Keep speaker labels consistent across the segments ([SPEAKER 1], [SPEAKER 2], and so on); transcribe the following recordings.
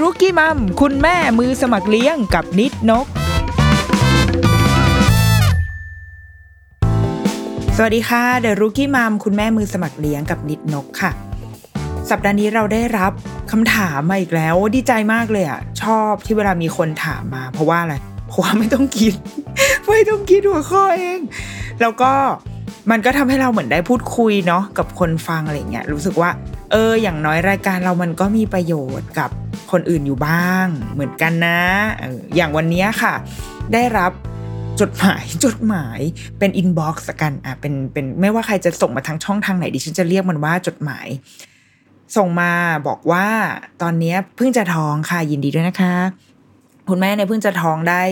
[SPEAKER 1] รุกี้มัม คุณแม่มือสมัครเลี้ยงกับนิดนก สวัสดีค่ะเดอะรุกี้มัมคุณแม่มือสมัครเลี้ยงกับนิดนกค่ะ สัปดาห์นี้เราได้รับคำถามมาอีกแล้วดีใจมากเลยอะ ชอบที่เวลามีคนถามมา เพราะว่าอะไรเพราะว่าไม่ต้องคิด ไม่ต้องคิดหัวข้อเอง แล้วก็มันก็ทำให้เราเหมือนได้พูดคุยเนาะกับคนฟังอะไรเงี้ยรู้สึกว่า เออ อย่างน้อยรายการเรามันก็มีประโยชน์กับคนอื่นอยู่บ้าง เหมือนกันนะอออย่างวันนี้ค่ะ ได้รับจดหมายจดหมายเป็น inbox กันอะเป็นเป็นไม่ว่าใครจะส่งมาทางช่องทางไหนดิฉันจะเรียกมันว่าจดหมาย ส่งมาบอกว่าตอนนี้เพิ่งจะท้องค่ะยินดีด้วยนะคะ คุณแม่เนี่ยเพิ่งจะท้องได้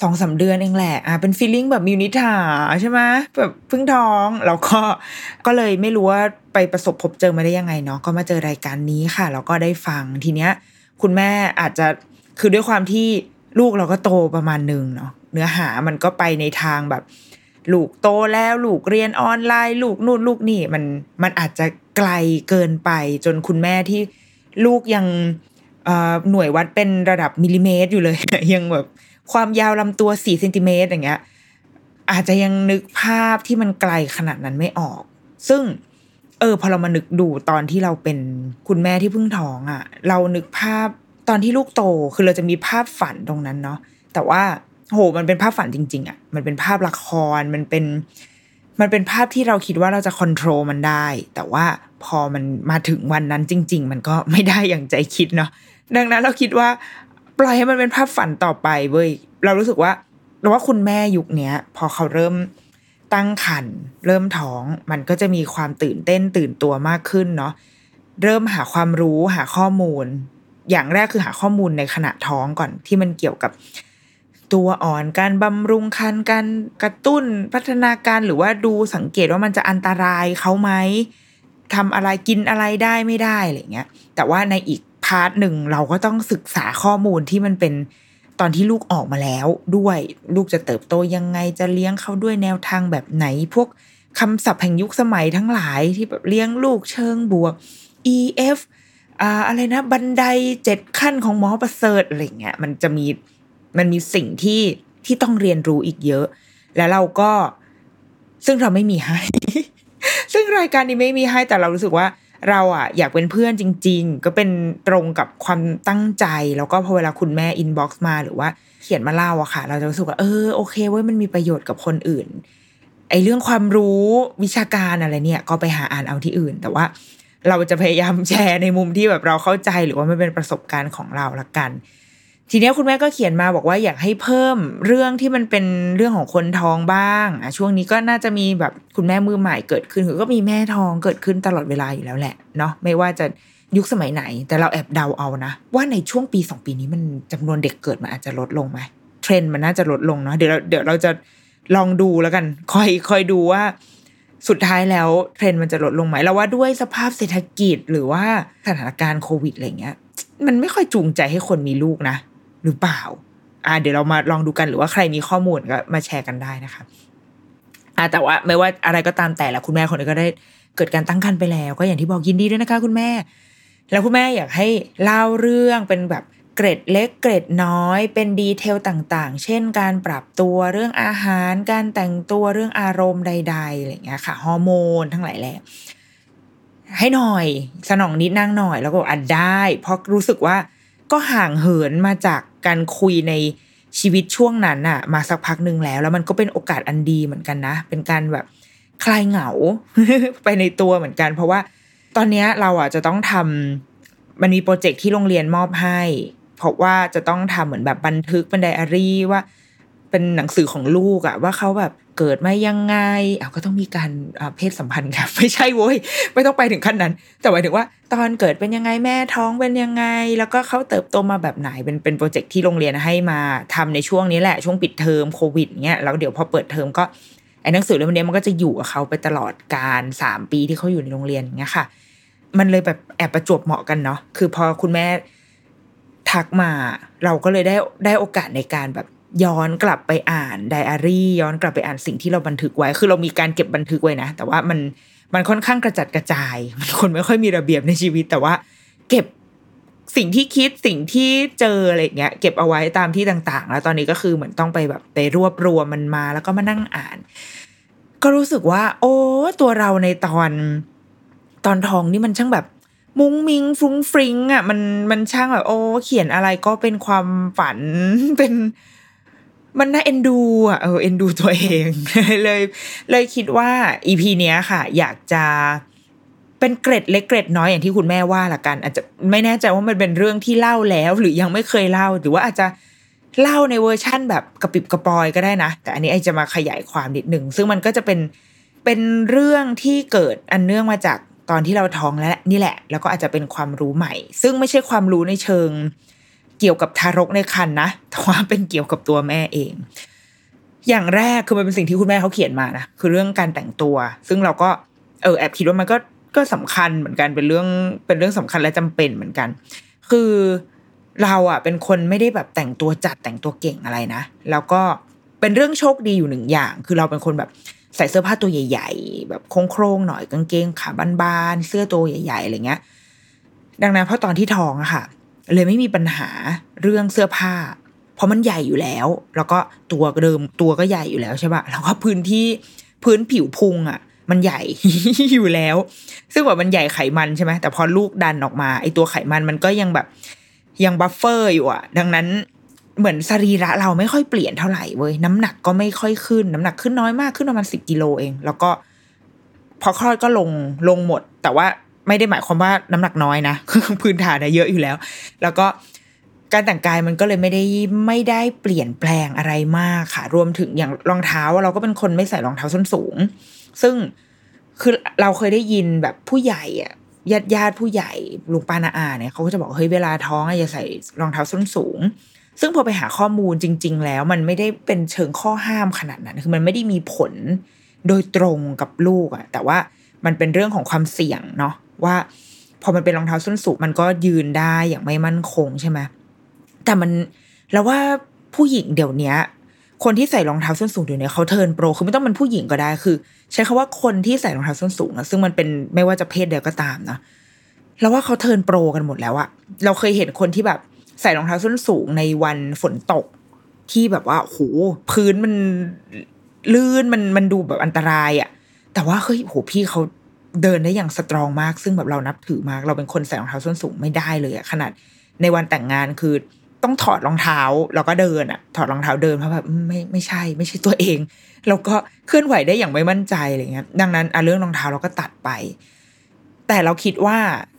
[SPEAKER 1] สองสามเดือนเองแหละอะเป็น feeling แบบมิวนิษฐาใช่ไหมแบบเพิ่งท้องแล้วก็ก็เลยไม่รู้ว่าไปประสบพบเจอมาได้ยังไงเนาะก็มาเจอรายการนี้ค่ะแล้วก็ได้ฟังทีเนี้ย คุณแม่อาจจะคือด้วยความที่ลูกเราก็โตประมาณหนึ่งเนาะเนื้อหามันก็ไปในทางแบบ ลูกโตแล้วลูกเรียนออนไลน์ ลูกนู่นลูกนี่มันมันอาจจะไกลเกินไป จนคุณแม่ที่ลูกยังอ่อหน่วยวัดเป็นระดับมิลลิเมตรอยู่เลยยังแบบ ความยาวลำตัวสี่เซนติเมตรอย่างเงี้ย อาจจะยังนึกภาพที่มันไกลขนาดนั้นไม่ออก ซึ่ง เออพอเรามานึกดูตอนที่เราเป็นคุณแม่ที่เพิ่งท้องอะ่ะ เรานึกภาพตอนที่ลูกโตคือเราจะมีภาพฝันตรงนั้นเนาะแต่ว่าโหมันเป็นภาพฝันจริง ๆอะ่ะมันเป็นภาพละครมันเป็น มันเป็นภาพที่เราคิดว่าเราจะควบคุมมันได้ แต่ว่าพอมันมาถึงวันนั้นจริง ๆ มันก็ไม่ได้อย่างใจคิดเนาะดังนั้นเราคิดว่า ปล่อยให้มันเป็นภาพฝันต่อไปเว้ยเรารู้สึกว่าเราว่าคุณแม่ยุคเนี้ย พอเขาเริ่มตั้งครรภ์เริ่มท้อง มันก็จะมีความตื่นเต้นตื่นตัวมากขึ้นเนาะเริ่มหาความรู้หาข้อมูล อย่างแรกคือหาข้อมูลในขณะท้องก่อนที่มันเกี่ยวกับตัวอ่อนการบำรุงคันการกระตุ้นพัฒนาการหรือว่าดูสังเกตว่ามันจะอันตรายเขาไหมทำอะไรกินอะไรได้ไม่ได้อะไรเงี้ยแต่ว่าในอีการ์ทหนึ่งเราก็ต้องศึกษาข้อมูลที่มันเป็นตอนที่ลูกออกมาแล้วด้วยลูกจะเติบโตยังไงจะเลี้ยงเขาด้วยแนวทางแบบไหน พวกคำศัพท์แห่งยุคสมัยทั้งหลายที่แบบเลี้ยงลูกเชิงบวก EF อ่าอะไรนะ บันไดเจ็ดขั้นของหมอประเสริฐอะไรเงี้ยมันจะมีมันมีสิ่งที่ที่ต้องเรียนรู้อีกเยอะ แล้วเราก็ซึ่งเราไม่มีให้ ซึ่งรายการนี้ไม่มีให้แต่เรารู้สึกว่า เราอะอยากเป็นเพื่อนจริง ๆ ก็เป็นตรงกับความตั้งใจ แล้วก็พอเวลาคุณแม่ inbox มาหรือว่าเขียนมาเล่าอะค่ะ เราจะรู้สึกว่าเออโอเคเว้ยมันมีประโยชน์กับคนอื่นไอเรื่องความรู้วิชาการอะไรเนี่ย ก็ไปหาอ่านเอาที่อื่น แต่ว่าเราจะพยายามแชร์ในมุมที่แบบเราเข้าใจหรือว่ามันเป็นประสบการณ์ของเราละกัน ทีนี้คุณแม่ก็เขียนมาบอกว่าอยากให้เพิ่มเรื่องที่มันเป็นเรื่องของคนท้องบ้างอะช่วงนี้ก็น่าจะมีแบบคุณแม่มือใหม่เกิดขึ้นคือก็มีแม่ท้องเกิดขึ้นตลอดเวลาอยู่แล้วแหละเนาะไม่ว่าจะยุคสมัยไหน แต่เราแอบเดาเอานะ ว่าในช่วงปีสองปีนี้มันจำนวนเด็กเกิดมันอาจจะลดลงไหมเทรนด์มันน่าจะลดลงเนาะเดี๋ยวเราเดี๋ยวเราจะลองดูแล้วกันคอยคอยดูว่าสุดท้ายแล้วเทรนด์มันจะลดลงไหมเราว่าด้วยสภาพเศรษฐกิจหรือว่าสถานการณ์โควิดอะไรเงี้ย มันไม่ค่อยจูงใจให้คนมีลูกนะ หรือเปล่า อ่า เดี๋ยวเรามาลองดูกันหรือว่าใครมีข้อมูลก็มาแชร์กันได้นะคะอ่าแต่ว่าไม่ว่าอะไรก็ตามแต่ละคุณแม่คนนี้ก็ได้เกิดการตั้งครรภ์ไปแล้ว ก็อย่างที่บอกยินดีด้วยนะคะ คุณแม่ แล้วคุณแม่อยากให้เล่าเรื่องเป็นแบบเกร็ดเล็กเกร็ดน้อย เป็นดีเทลต่างๆ เช่น การปรับตัวเรื่องอาหาร การแต่งตัวเรื่องอารมณ์ใดๆอะไรอย่างเงี้ยค่ะฮอร์โมนทั้งหลายแหละให้หน่อย สนองนิดนั่งหน่อย แล้วก็อกอะได้ เพราะรู้สึกว่าก็ห่างเหินมาจาก การคุยในชีวิตช่วงนั้นอะมาสักพักหนึ่งแล้ว แล้วมันก็เป็นโอกาสอันดีเหมือนกันนะ เป็นการแบบคลายเหงาไปในตัวเหมือนกัน เพราะว่าตอนนี้เราอะจะต้องทำมันมีโปรเจกต์ที่โรงเรียนมอบให้ เพราะว่าจะต้องทำเหมือนแบบบันทึกเป็นไดอารี่ว่า เป็นหนังสือของลูกอะว่าเขาแบบเกิดมายังไงอ้าวก็ต้องมีการเพศสัมพันธ์ครับไม่ใช่โว้ยไม่ต้องไปถึงขั้นนั้น แต่หมายถึงว่า ตอนเกิดเป็นยังไงแม่ท้องเป็นยังไง แล้วก็เขาเติบโตมาแบบไหนเป็นเป็นโปรเจกต์ที่โรงเรียนให้มาทำในช่วงนี้แหละช่วงปิดเทอมโควิดเงี้ยแล้วเดี๋ยวพอเปิดเทอมก็ไอ้หนังสือเล่มนี้มันก็จะอยู่กับเขาไปตลอดการสามปีที่เขาอยู่ในโรงเรียนอย่างเงี้ยค่ะ มันเลยแบบแอบประจวบเหมาะกันเนาะคือพอคุณแม่ทักมาเราก็เลยได้ได้โอกาสในการแบบ ย้อนกลับไปอ่านไดอารี่ ย้อนกลับไปอ่านสิ่งที่เราบันทึกไว้ คือเรามีการเก็บบันทึกไว้นะ แต่ว่ามันมันค่อนข้างกระจัดกระจายมันคนไม่ค่อยมีระเบียบในชีวิต แต่ว่า เก็บสิ่งที่คิดสิ่งที่เจออะไรเงี้ย เก็บเอาไว้ตามที่ต่าง ๆ แล้วตอนนี้ก็คือเหมือนต้องไปแบบไปรวบรวมมันมา แล้วก็มานั่งอ่าน ก็รู้สึกว่า โอ้ตัวเราในตอนตอนท้องนี่มันช่างแบบมุ้งมิ้งฟุ้งฟริ้งอะมันมันช่างแบบโอ้เขียนอะไรก็เป็นความฝันเป็น มันน่าเอ็นดูอะเออเอ็นดูตัวเอง เลย เลยคิดว่า EP เนี้ยค่ะ อยากจะเป็นเกร็ดเล็กเกร็ดน้อยอย่างที่คุณแม่ว่าละกัน อาจจะไม่แน่ใจว่ามันเป็นเรื่องที่เล่าแล้ว หรือยังไม่เคยเล่า หรือว่าอาจจะเล่าในเวอร์ชั่นแบบกะปริบกะปรอยก็ได้นะ แต่อันนี้ I จะมาขยายความนิดหนึ่งซึ่งมันก็จะเป็นเป็นเรื่องที่เกิดอันเนื่องมาจากตอนที่เราท้องแล้วนี่แหละ แล้วก็อาจจะเป็นความรู้ใหม่ ซึ่งไม่ใช่ความรู้ในเชิง เกี่ยวกับทารกในครรภ์นะแต่ว่าเป็นเกี่ยวกับตัวแม่เอง อย่างแรกคือมันเป็นสิ่งที่คุณแม่เขาเขียนมานะคือเรื่องการแต่งตัว ซึ่งเราก็เออแอบคิดว่ามันก็ก็สำคัญเหมือนกันเป็นเรื่องเป็นเรื่องสำคัญและจำเป็นเหมือนกัน คือเราอะเป็นคนไม่ได้แบบแต่งตัวจัดแต่งตัวเก่งอะไรนะแล้วก็เป็นเรื่องโชคดีอยู่หนึ่งอย่าง คือเราเป็นคนแบบใส่เสื้อผ้าตัวใหญ่ ๆ แบบโครงๆหน่อยกางเกงขาบานๆเสื้อตัวใหญ่ๆอะไรเงี้ย ดังนั้นเพราะตอนที่ท้องอะค่ะ เลยไม่มีปัญหาเรื่องเสื้อผ้า เพราะมันใหญ่อยู่แล้ว แล้วก็ตัวเดิมตัวก็ใหญ่อยู่แล้วใช่ปะแล้วก็พื้นที่พื้นผิวพุงอะมันใหญ่อยู่แล้ว ซึ่งแบบมันใหญ่ไขมันใช่ไหมแต่พอลูกดันออกมาไอตัวไขมันมันก็ยังแบบยัง buffer อยู่อะดังนั้นเหมือนสรีระเราไม่ค่อยเปลี่ยนเท่าไหร่เว้ยน้ำหนักก็ไม่ค่อยขึ้น น้ำหนักขึ้นน้อยมากขึ้นประมาณสิบกิโลเอง แล้วก็ พอคลอดก็ลงลงหมด แต่ว่า ไม่ได้หมายความว่าน้ำหนักน้อยนะพื้นฐานอะเยอะอยู่แล้ว แล้วก็การแต่งกายมันก็เลยไม่ได้ไม่ได้เปลี่ยนแปลงอะไรมากค่ะ รวมถึงอย่างรองเท้าเราก็เป็นคนไม่ใส่รองเท้าส้นสูง ซึ่งคือเราเคยได้ยินแบบผู้ใหญ่อะญาติญาติผู้ใหญ่ลุงป้านาอาเนี่ยเขาก็จะบอกเฮ้ยเวลาท้องอะอย่าใส่รองเท้าส้นสูง ซึ่งพอไปหาข้อมูลจริง ๆ แล้วมันไม่ได้เป็นเชิงข้อห้ามขนาดนั้น คือมันไม่ได้มีผลโดยตรงกับลูกอะแต่ว่า มันเป็นเรื่องของความเสี่ยงเนาะว่า พอมันเป็นรองเท้าส้นสูงมันก็ยืนได้อย่างไม่มั่นคงใช่ไหมแต่มันแล้วว่าผู้หญิงเดี๋ยวนี้คนที่ใส่รองเท้าส้นสูงเดี๋ยวนี้เขาเทิร์นโปรคือไม่ต้องเป็นผู้หญิงก็ได้คือ ใช้คาว่าคนที่ใส่รองเท้าส้นสูงนะซึ่งมันเป็นไม่ว่าจะเพศใดก็ตามนะแล้วว่าเขาเทิร์นโปรกันหมดแล้วอะเราเคยเห็นคนที่แบบใส่รองเท้าส้นสูงในวันฝนตก ที่แบบว่าโหพื้นมันลื่นมันมันดูแบบอันตรายอะ แต่ว่าเฮ้ยโหพี่เขาเดินได้อย่างสตรองมาก ซึ่งแบบเรานับถือมาก เราเป็นคนใส่รองเท้าส้นสูงไม่ได้เลยอะขนาดในวันแต่งงานคือต้องถอดรองเท้าแล้วก็เดินอะถอดรองเท้าเดินเพราะแบบไม่ไม่ใช่ ไม่ใช่ตัวเองแล้วก็เคลื่อนไหวได้อย่างไม่มั่นใจอะไรเงี้ย ดังนั้นอะเรื่องรองเท้าเราก็ตัดไป แต่เราคิดว่า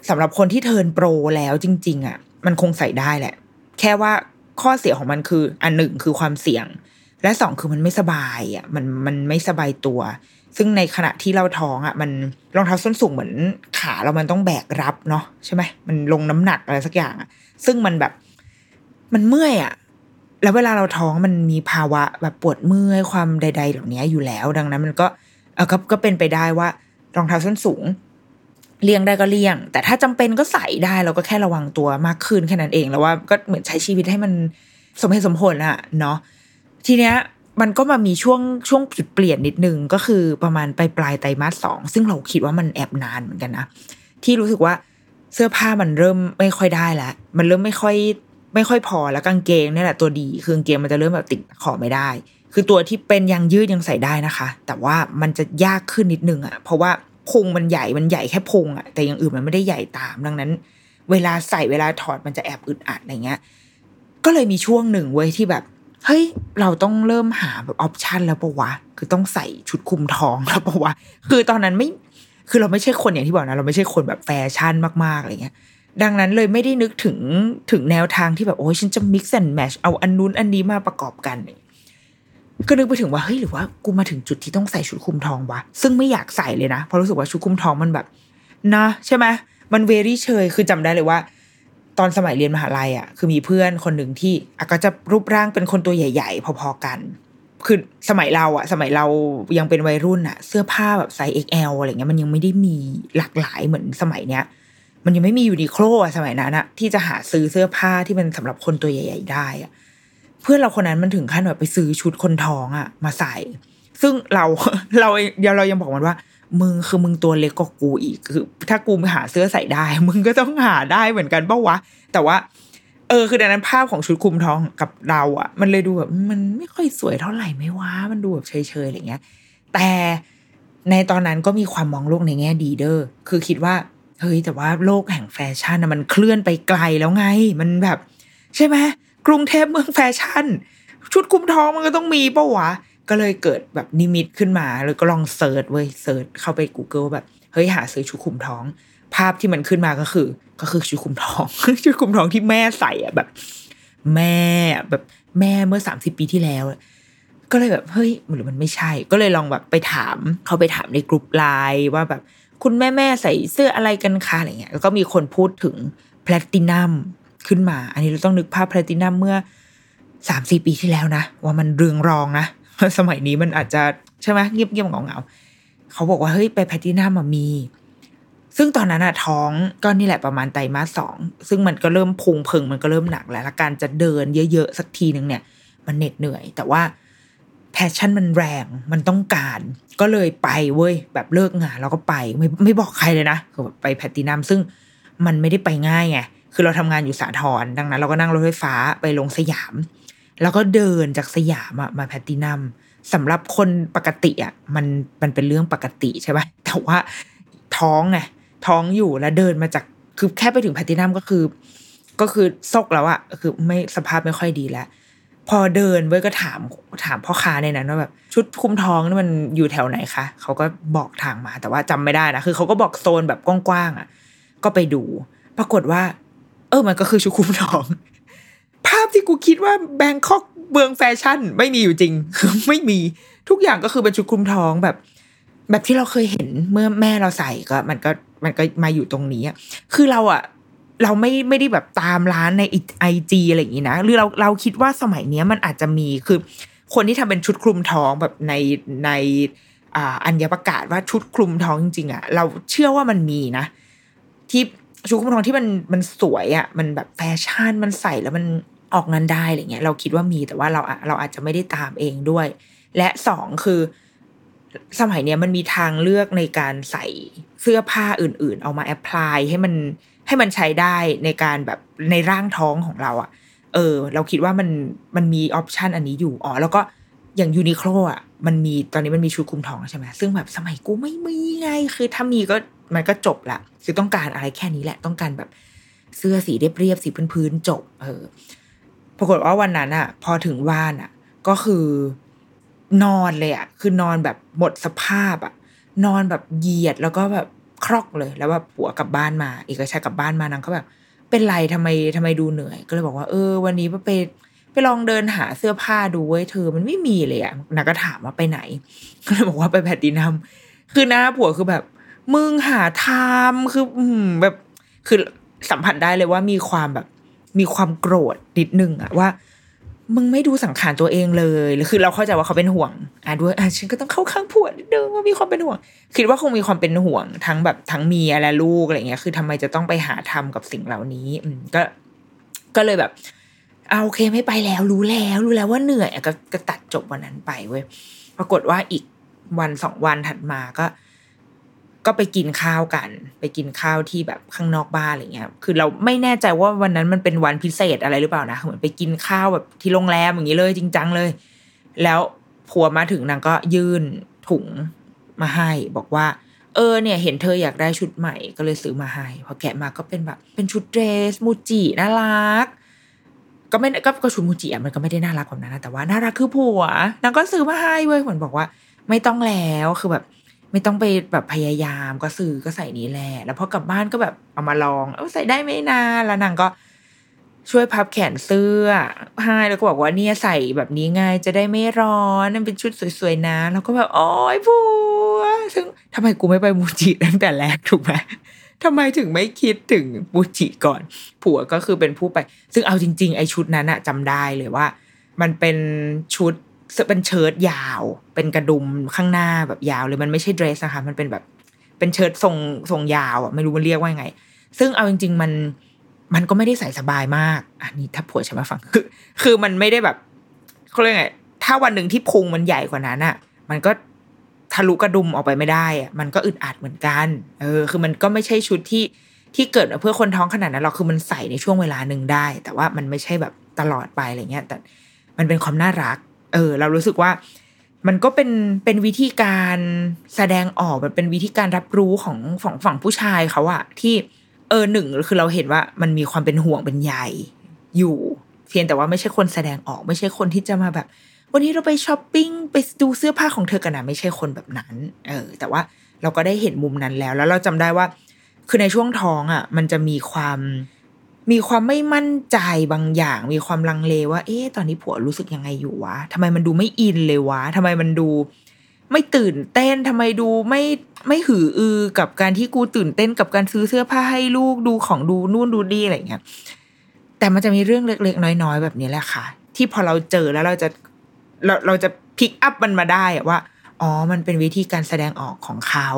[SPEAKER 1] สำหรับคนที่เทินโปรแล้วจริง ๆอะมันคงใส่ได้แหละ แค่ว่าข้อเสียของมันคือ อันหนึ่งคือความเสี่ยง และสองคือมันไม่สบายอะมันมันไม่สบายตัว ซึ่งในขณะที่เราท้องอะ มันรองเท้าส้นสูงเหมือนขาเรามันต้องแบกรับเนาะใช่ไหมมันลงน้ำหนักอะไรสักอย่างอะ ซึ่งมันแบบมันเมื่อยอะแล้วเวลาเราท้องมันมีภาวะแบบปวดเมื่อยความใด ๆ เหล่านี้อยู่แล้ว ดังนั้น มันก็เออก็ก็เป็นไปได้ว่ารองเท้าส้นสูงเลี่ยงได้ก็เลี่ยง แต่ถ้าจำเป็นก็ใส่ได้เราก็แค่ระวังตัวมากขึ้นแค่นั้นเองแล้วว่าก็เหมือนใช้ชีวิตให้มันสมเหตุสมผลอะเนาะทีเนี้ย มันก็มามีช่วงช่วงจุดเปลี่ยนนิดนึงก็คือประมาณปลายปลายไตรมาสสองซึ่งเราคิดว่ามันแอบนานเหมือนกันนะที่รู้สึกว่าเสื้อผ้ามันเริ่มไม่ค่อยได้แล้วมันเริ่มไม่ค่อย ไม่ค่อยพอแล้วกางเกงนี่แหละตัวดีคือกางเกงมันจะเริ่มแบบติดขอไม่ได้ คือตัวที่เป็นยางยืดยังใส่ได้นะคะ แต่ว่ามันจะยากขึ้นนิดนึงอะเพราะว่าพุงมันใหญ่มันใหญ่แค่พุงอะแต่อย่างอื่นมันไม่ได้ใหญ่ตามดังนั้น เวลาใส่เวลาถอดมันจะแอบอึดอัดอะไรเงี้ย ก็เลยมีช่วงหนึ่งเว้ยที่แบบ เฮ้ย เราต้องเริ่มหาแบบออปชันแล้วปะวะ คือต้องใส่ชุดคุมท้องแล้วปะวะ คือตอนนั้นไม่ คือเราไม่ใช่คนอย่างที่บอกนะ เราไม่ใช่คนแบบแฟชั่นมากๆอะไรเงี้ย ดังนั้นเลยไม่ได้นึกถึงถึงแนวทางที่แบบโอ้ยฉันจะ mix and match เอาอันนู้นอันนี้มาประกอบกัน ก็นึกไปถึงว่าเฮ้ยหรือว่ากูมาถึงจุดที่ต้องใส่ชุดคุมท้องวะ ซึ่งไม่อยากใส่เลยนะ เพราะรู้สึกว่าชุดคุมท้องมันแบบ นะ ใช่ไหมมันเวรี่เชย คือจำได้เลยว่า ตอนสมัยเรียนมหาลัยอะคือมีเพื่อนคนหนึ่งที่อะก็จะรูปร่างเป็นคนตัวใหญ่ ๆ พอๆกัน คือสมัยเราอะ สมัยเรายังเป็นวัยรุ่นอะ เสื้อผ้าแบบไซส์ XL อะไรเงี้ยมันยังไม่ได้มีหลากหลายเหมือนสมัยเนี้ยมันยังไม่มี Uniqlo อะสมัยนั้นอะที่จะหาซื้อเสื้อผ้าที่มันสำหรับคนตัวใหญ่ ๆ ได้อะเพื่อนเราคนนั้นมันถึงขั้นแบบไปซื้อชุดคนท้องอะมาใส่ ซึ่งเราเราเดี๋ยวเรายังบอกมันว่า มึงคือมึงตัวเล็กกว่ากูอีกคือถ้ากูหาเสื้อใส่ได้ มึงก็ต้องหาได้เหมือนกันปะวะ แต่ว่า เออ คือดังนั้นภาพของชุดคลุมท้องกับเราอะมันเลยดูแบบมันไม่ค่อยสวยเท่าไหร่ไม่ว่ามันดูแบบเฉยๆอะไรเงี้ย แต่ในตอนนั้นก็มีความมองโลกในแง่ดีเด้อคือคิดว่าเฮ้ยแต่ว่าโลกแห่งแฟชั่นนะมันเคลื่อนไปไกลแล้วไง มันแบบ ใช่ไหมกรุงเทพเมืองแฟชั่น ชุดคลุมท้องมันก็ต้องมีปะวะ ก็เลยเกิดแบบนิมิตขึ้นมาแล้วก็ลอง search เว้ย search เข้าไป Google แบบเฮ้ยหาซื้อชุดคลุมท้อง ภาพที่มันขึ้นมาก็คือ ก็คือชุดคุมท้อง ชุดคุมท้องที่แม่ใส่อะแบบ แม่แบบแม่เมื่อสามสิบปีที่แล้วก็เลยแบบเฮ้ยหรือมันไม่ใช่ ก็เลยลองแบบไปถามเขาไปถามในกลุ่มไลน์ว่าแบบคุณแม่แม่ใส่เสื้ออะไรกันคะอะไรเงี้ยแล้วก็มีคนพูดถึงแพลตินัมขึ้นมา อันนี้เราต้องนึกภาพแพลตินัมเมื่อสามสี่ปีที่แล้วนะ ว่ามันเรืองรองนะ สมัยนี้มันอาจจะใช่ไหมเงียบเงียบเงาเงาๆเขาบอกว่าเฮ้ยไปแพลตินัมมามี ซึ่งตอนนั้นอะท้องก็นี่แหละประมาณไตรมาสสองซึ่งมันก็เริ่มพุงพิงมันก็เริ่มหนักแล้วและการจะเดินเยอะๆสักทีหนึ่งเนี่ย มันเหน็ดเหนื่อย แต่ว่า passion มันแรงมันต้องการ ก็เลยไปเว้ยแบบเลิกงานแล้วก็ไปไม่ไม่บอกใครเลยนะคือแบบไปแพลตินัมซึ่งมันไม่ได้ไปง่ายไงคือเราทำงานอยู่สาทรดังนั้น เราก็นั่งรถไฟฟ้าไปลงสยาม แล้วก็เดินจากสยามมาแพลตินัมสำหรับคนปกติอะมันมันเป็นเรื่องปกติใช่ไหมแต่ว่าท้องไงท้องอยู่แล้วเดินมาจากคือแค่ไปถึงแพลตินัมก็คือ ก็คือซกแล้วอะคือไม่สภาพไม่ค่อยดีแล้วพอเดินเว้ยก็ถามถามพ่อค้าในนั้นว่าแบบชุดคุมท้องนี่มันอยู่แถวไหนคะเขาก็บอกทางมา แต่ว่าจำไม่ได้นะคือเขาก็บอกโซนแบบกว้างๆอะก็ไปดู ปรากฏว่า เออมันก็คือชุดคุมท้องาพที่กูคิดว่าแบงคอกเมืองแฟชั่นไม่มีอยู่จริงคือไม่มีทุกอย่างก็คือเป็นชุดคลุมท้องแบบ แบบที่เราเคยเห็นเมื่อแม่เราใส่ก็ มันก็มันก็มาอยู่ตรงนี้อะคือเราอะเราไม่ไม่ได้แบบตามร้านในไอจีอะไรอย่างนี้นะหรือเราเราคิดว่าสมัยเนี้ยมันอาจจะมีคือ คนที่ทำเป็นชุดคลุมท้องแบบในในอ่าอัญญประกาศว่าชุดคลุมท้องจริงๆอะเราเชื่อว่ามันมีนะ ที่ชุดคลุมท้องที่มันมันสวยอะมันแบบแฟชั่นมันใส่แล้วมัน ออกงานได้อะไรเงี้ยเราคิดว่ามีแต่ว่าเราอะเราอาจจะไม่ได้ตามเองด้วย และสองคือ สมัยเนี้ยมันมีทางเลือกในการใส่เสื้อผ้าอื่น ๆ เอามา apply ให้มันให้มันใช้ได้ในการแบบในร่างท้องของเราอะ่ะ เออ เราคิดว่ามันมันมี option อันนี้อยู่อ๋อแล้วก็อย่าง Uniqlo อะมันมีตอนนี้มันมีชุดคลุมท้องใช่ไหมซึ่งแบบสมัยกูไม่มีไง คือถ้ามีก็มันก็จบละคือต้องการอะไรแค่นี้แหละ ต้องการแบบเสื้อสีเรียบๆสีพื้นๆจบ เออ ปรากฏว่าวันนั้นอะพอถึงบ้านอะก็คือนอนเลยอะคือนอนแบบหมดสภาพอะนอนแบบเหยียดแล้วก็แบบครอกเลย แล้วว่าผัวกลับบ้านมา เอกชัยกลับบ้านมานางก็แบบ เป็นไรทำไมทำไมดูเหนื่อย ก็เลยบอกว่าเออ วันนี้ไปไปลองเดินหาเสื้อผ้าดูเว้ยเธอมันไม่มีเลยอะนางก็ถามว่าไปไหน ก็เลยบอกว่าไปแพตตินัมคือหน้าผัวคือแบบ มึงหาทำคือแบบคือสัมผัสได้เลยว่ามีความแบบ มีความโกรธนิดนึงอะว่า มึงไม่ดูสังขารตัวเองเลยคือเราเข้าใจว่าเขาเป็นห่วงอะด้วยอะฉันก็ต้องเข้าข้างผัวนิดนึงว่ามีความเป็นห่วง คิดว่าคงมีความเป็นห่วงทั้งแบบทั้งเมียและลูกอะไรเงี้ย คือทำไมจะต้องไปหาทำกับสิ่งเหล่านี้ อืมก็ ก็เลยแบบเอาโอเคไม่ไปแล้วรู้แล้วรู้แล้วว่าเหนื่อยก็ก็ตัดจบวันนั้นไปเว้ยปรากฏว่าอีกวันสองวันถัดมาก็ ก็ไปกินข้าวกัน ไปกินข้าวที่แบบข้างนอกบ้านอะไรเงี้ย คือเราไม่แน่ใจว่าวันนั้นมันเป็นวันพิเศษอะไรหรือเปล่านะ เหมือนไปกินข้าวแบบที่โรงแรมอย่างนี้เลย จริงจังเลย แล้วผัวมาถึงนางก็ยื่นถุงมาให้ บอกว่า เออเนี่ย เห็นเธออยากได้ชุดใหม่ก็เลยซื้อมาให้ พอแกะมาก็เป็นแบบ เป็นชุดเดรสมูจิน่ารัก ก็ไม่ก็ก็ชุดมูจิอะมันก็ไม่ได้น่ารักแบบนั้นนะแต่ว่าน่ารักคือผัวนางก็ซื้อมาให้เว้ยเหมือนบอกว่า ไม่ต้องแล้วคือแบบ ไม่ต้องไปแบบพยายามก็ซื้อก็ใส่นี้แหละแล้วพอกลับบ้านก็แบบเอามาลอง เออใส่ได้ไม่นานแล้วนางก็ช่วยพับแขนเสื้อให้แล้วก็บอกว่าเนี่ยใส่แบบนี้ไงจะได้ไม่ร้อนนั่นเป็นชุดสวยๆนะแล้วก็แบบโอ้ยผัวซึ่งทำไมกูไม่ไปมูจิตั้งแต่แรกถูกไหมทำไมถึงไม่คิดถึงมูจิก่อน ผัวก็คือเป็นผู้ไป ซึ่งเอาจริง ๆ ไอ้ชุดนั้นอะจำได้เลยว่า มันเป็นชุด เป็นเชิ้ตยาว เป็นกระดุมข้างหน้าแบบยาวเลยมันไม่ใช่เดรสนะคะมันเป็นแบบเป็นเชิ้ตทรงทรงยาวอะไม่รู้มันเรียกว่าไง ซึ่งเอาจริง ๆ มันมันก็ไม่ได้ใส่สบายมากอันนี้ถ้าผัวฉันมาฟังคือ คือมันไม่ได้แบบเขาเรียกไงถ้าวันหนึ่งที่พุงมันใหญ่กว่านั้นอะ มันก็ทะลุกระดุมออกไปไม่ได้อะมันก็อึดอัดเหมือนกันเออคือมันก็ไม่ใช่ชุดที่ที่เกิดมาเพื่อคนท้องขนาดนั้นหรอกคือมันใส่ในช่วงเวลาหนึ่งได้ แต่ว่ามันไม่ใช่แบบตลอดไปอะไรเงี้ยแต่มันเป็นความน่ารัก เออ เรารู้สึกว่ามันก็เป็นเป็นวิธีการแสดงออกมันเป็นวิธีการรับรู้ของฝั่งฝั่งผู้ชายเขาอะที่เออหนึ่งคือเราเห็นว่ามันมีความเป็นห่วงเป็นใยอยู่ เพียงแต่ว่าไม่ใช่คนแสดงออก ไม่ใช่คนที่จะมาแบบ วันนี้เราไปช้อปปิ้งไปดูเสื้อผ้าของเธอกันนะไม่ใช่คนแบบนั้น เออ แต่ว่าเราก็ได้เห็นมุมนั้นแล้ว แล้วเราจำได้ว่า คือในช่วงท้องอะ มันจะมีความ มีความไม่มั่นใจบางอย่าง มีความลังเลว่า เอ๊ะตอนนี้ผัวรู้สึกยังไงอยู่วะทำไมมันดูไม่อินเลยวะทำไมมันดู ไม่ตื่นเต้นทำไมดูไม่ไม่หืออือกับการที่กูตื่นเต้นกับการซื้อเสื้อผ้าให้ลูกดูของดูนู่นดูดีอะไรเงี้ยแต่มันจะมีเรื่องเล็กๆน้อยๆแบบนี้แหละค่ะ ที่พอเราเจอแล้วเราจะเราเราจะ pick up มันมาได้ว่าอ๋อ มันเป็นวิธีการแสดงออกของเขา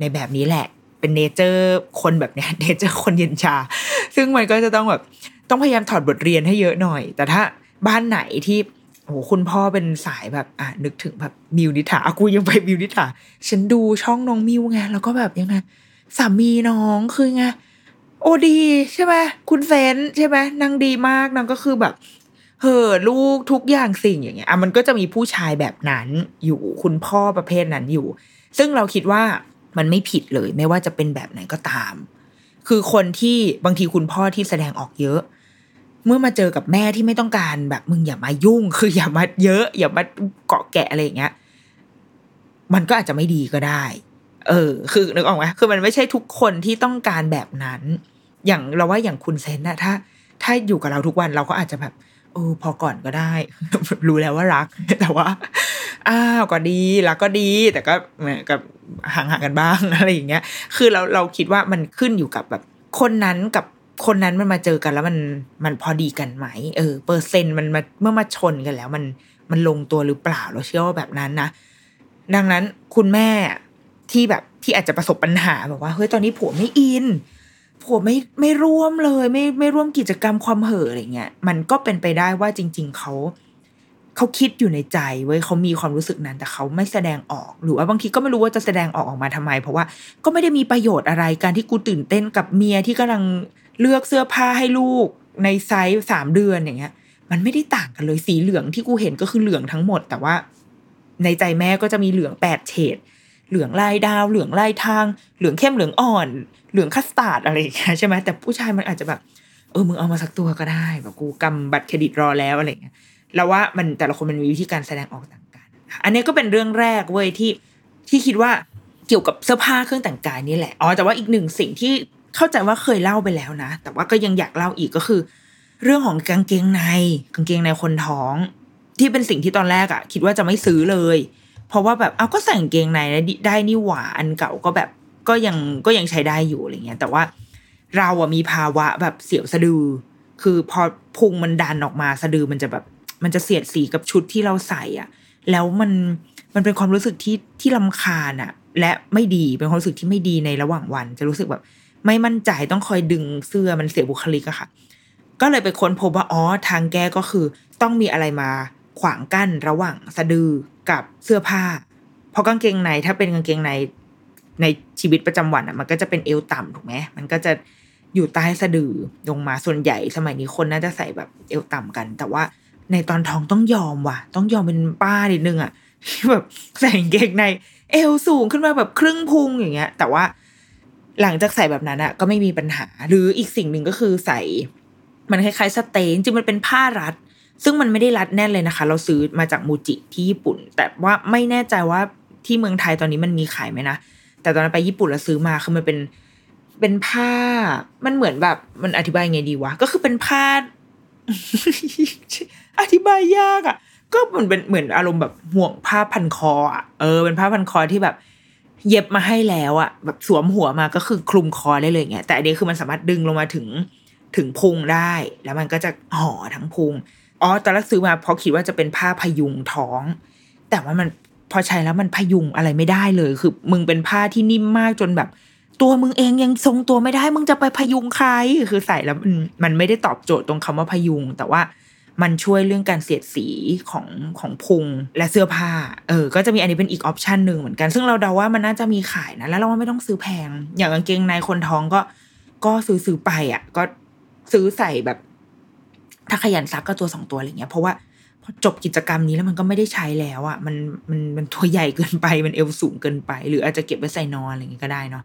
[SPEAKER 1] ในแบบนี้แหละ เป็น nature คนแบบเนี้ย nature คนเย็นชา ซึ่งมันก็จะต้องแบบต้องพยายามถอดบทเรียนให้เยอะหน่อย แต่ถ้าบ้านไหนที่โอ้คุณพ่อเป็นสายแบบอะนึกถึงแบบมิวนิษฐาอะกูยังไปมิวนิษฐาฉันดูช่องน้องมิวไงแล้วก็แบบยังไงสามีน้องคือไงโอดีใช่ไหมคุณเซนใช่ไหมนางดีมากนางก็คือแบบเห่อลูกทุกอย่างสิ่งอย่างเงี้ยอะมันก็จะมีผู้ชายแบบนั้นอยู่คุณพ่อประเภทนั้นอยู่ ซึ่งเราคิดว่า มันไม่ผิดเลย ไม่ว่าจะเป็นแบบไหนก็ตาม คือคนที่บางทีคุณพ่อที่แสดงออกเยอะ เมื่อมาเจอกับแม่ที่ไม่ต้องการแบบมึงอย่ามายุ่ง คืออย่ามาเยอะ อย่ามาเกาะแกะอะไรอย่างเงี้ยมันก็อาจจะไม่ดีก็ได้ เออ คือนึกออกไหมคือมันไม่ใช่ทุกคนที่ต้องการแบบนั้น อย่างเราว่าอย่างคุณเซนนะถ้า ถ้าอยู่กับเราทุกวันเราก็อาจจะแบบเออพอก่อนก็ได้ รู้แล้วว่ารัก แต่ว่า อ้าวก็ดีรักก็ดี แต่ก็เหมือนกับห่างๆกันบ้างอะไรอย่างเงี้ย คือเราเราคิดว่ามันขึ้นอยู่กับแบบคนนั้นกับคนนั้นมันมาเจอกันแล้วมันมันพอดีกันไหมเออเปอร์เซ็นต์มันมาเมื่อมาชนกันแล้ว มันมันลงตัวหรือเปล่าเราเชื่อว่าแบบนั้นนะดังนั้นคุณแม่ที่แบบที่อาจจะประสบปัญหาแบบว่าเฮ้ยตอนนี้ผัวไม่อินผัวไม่ไม่ร่วมเลย ไม่ไม่ร่วมกิจกรรมความเห่ออะไรเงี้ยมันก็เป็นไปได้ว่าจริง ๆเขา เขาคิดอยู่ในใจเว้ยเขามีความรู้สึกนั้นแต่เขาไม่แสดงออก หรือว่าบางทีก็ไม่รู้ว่าจะแสดงออกออกมาทำไม เพราะว่าก็ไม่ได้มีประโยชน์อะไรการที่กูตื่นเต้นกับเมียที่กำลังเลือกเสื้อผ้าให้ลูกในไซส์สามเดือนอย่างเงี้ย มันไม่ได้ต่างกันเลยสีเหลืองที่กูเห็นก็คือเหลืองทั้งหมด แต่ว่า ในใจแม่ก็จะมีเหลืองแปดเฉดเหลืองลายดาว เหลืองลายทาง เหลืองเข้มเหลืองอ่อน เหลืองคัสตาร์ดอะไรอย่างเงี้ยใช่ไหมแต่ผู้ชายมันอาจจะแบบเออมึงเอามาสักตัวก็ได้แบบกูกำบัตรเครดิตรอแล้วอะไรเงี้ย เราว่ามันแต่ละคนมันมีวิธีการแสดงออกต่างกัน อันนี้ก็เป็นเรื่องแรกเว้ยที่ที่คิดว่าเกี่ยวกับเสื้อผ้าเครื่องแต่งกายนี่แหละ อ๋อ แต่ว่าอีกหนึ่งสิ่งที่เข้าใจว่าเคยเล่าไปแล้วนะ แต่ว่าก็ยังอยากเล่าอีกก็คือ เรื่องของกางเกงใน กางเกงในคนท้อง ที่เป็นสิ่งที่ตอนแรกอะคิดว่าจะไม่ซื้อเลย เพราะว่าแบบเอาก็ใส่กางเกงในได้นี่หว่าอันเก่าก็แบบก็ยังก็ยังใช้ได้อยู่อะไรเงี้ย แต่ว่าเราอะมีภาวะแบบเสียวสะดือ คือพอพุงมันดันออกมาสะดือมันจะแบบ มันจะเสียดสีกับชุดที่เราใส่อะ แล้วมันมันเป็นความรู้สึกที่ที่ลำคาญอะ และไม่ดีเป็นความรู้สึกที่ไม่ดีในระหว่างวัน จะรู้สึกแบบ ไม่มั่นใจต้องคอยดึงเสื้อมันเสียบุคลิกอะค่ะ ก็เลยไปค้นพบว่าอ๋อทางแก้ก็คือ ต้องมีอะไรมาขวางกั้นระหว่างสะดือกับเสื้อผ้า เพราะกางเกงในถ้าเป็นกางเกงในในชีวิตประจำวันอะมันก็จะเป็นเอวต่ำถูกไหมมันก็จะอยู่ใต้สะดือลงมาส่วนใหญ่สมัยนี้คนน่าจะใส่แบบเอวต่ำกัน แต่ว่า ในตอนท้องต้องยอมว่ะ ต้องยอมเป็นป้านิดนึงอะแบบใส่เกงใน เอวสูงขึ้นมาแบบครึ่งพุงอย่างเงี้ย แต่ว่าหลังจากใส่แบบนั้นอะก็ไม่มีปัญหา หรืออีกสิ่งหนึ่งก็คือใส่ มันคล้ายๆสเตย์จริงมันเป็นผ้ารัด ซึ่งมันไม่ได้รัดแน่นเลยนะคะ เราซื้อมาจากมูจิที่ญี่ปุ่น แต่ว่าไม่แน่ใจว่าที่เมืองไทยตอนนี้มันมีขายไหมนะแต่ตอนนั้นไปญี่ปุ่นแล้วซื้อมาคือมันเป็นเป็นผ้า มันเหมือนแบบมันอธิบายไงดีวะก็คือเป็นผ้า อธิบายยากอะ่ะ ก็เหมือนเป็นเหมือนอารมณ์แบบห่วงผ้าพันคออะเออเป็นผ้าพันคอที่แบบ เย็บมาให้แล้วอะ่ะ แบบสวมหัวมาก็คือคลุมคอได้เลยเงี้ยแต่อันนี้คือมันสามารถดึงลงมาถึงถึงพุงได้ แล้วมันก็จะห่อทั้งพุงอ๋อตอนแรกซื้อมาเพราะคิดว่าจะเป็นผ้าพยุงท้อง แต่ว่ามันพอใช้แล้วมันพยุงอะไรไม่ได้เลย คือมึงเป็นผ้าที่นิ่มมากจนแบบ ตัวมึงเองยังทรงตัวไม่ได้ มึงจะไปพยุงใคร คือใส่แล้วมันมันไม่ได้ตอบโจทย์ตรงคำว่าพยุง แต่ว่า มันช่วยเรื่องการเสียดสีของของพุงและเสื้อผ้า เออ ก็จะมีอันนี้เป็นอีกออปชันหนึ่งเหมือนกัน ซึ่งเราเดาว่ามันน่าจะมีขายนะ แล้วเราว่าไม่ต้องซื้อแพง อย่างกางเกงในคนท้องก็ ก็ซื้อซื้อไปอะ ก็ซื้อใส่แบบ ถ้าขยันซักก็ตัวสองตัวอะไรเงี้ย เพราะว่าพอจบกิจกรรมนี้แล้วมันก็ไม่ได้ใช้แล้วอะ มัน มัน มันตัวใหญ่เกินไป มันเอวสูงเกินไป หรืออาจจะเก็บไว้ใส่นอนอะไรเงี้ยก็ได้เนาะ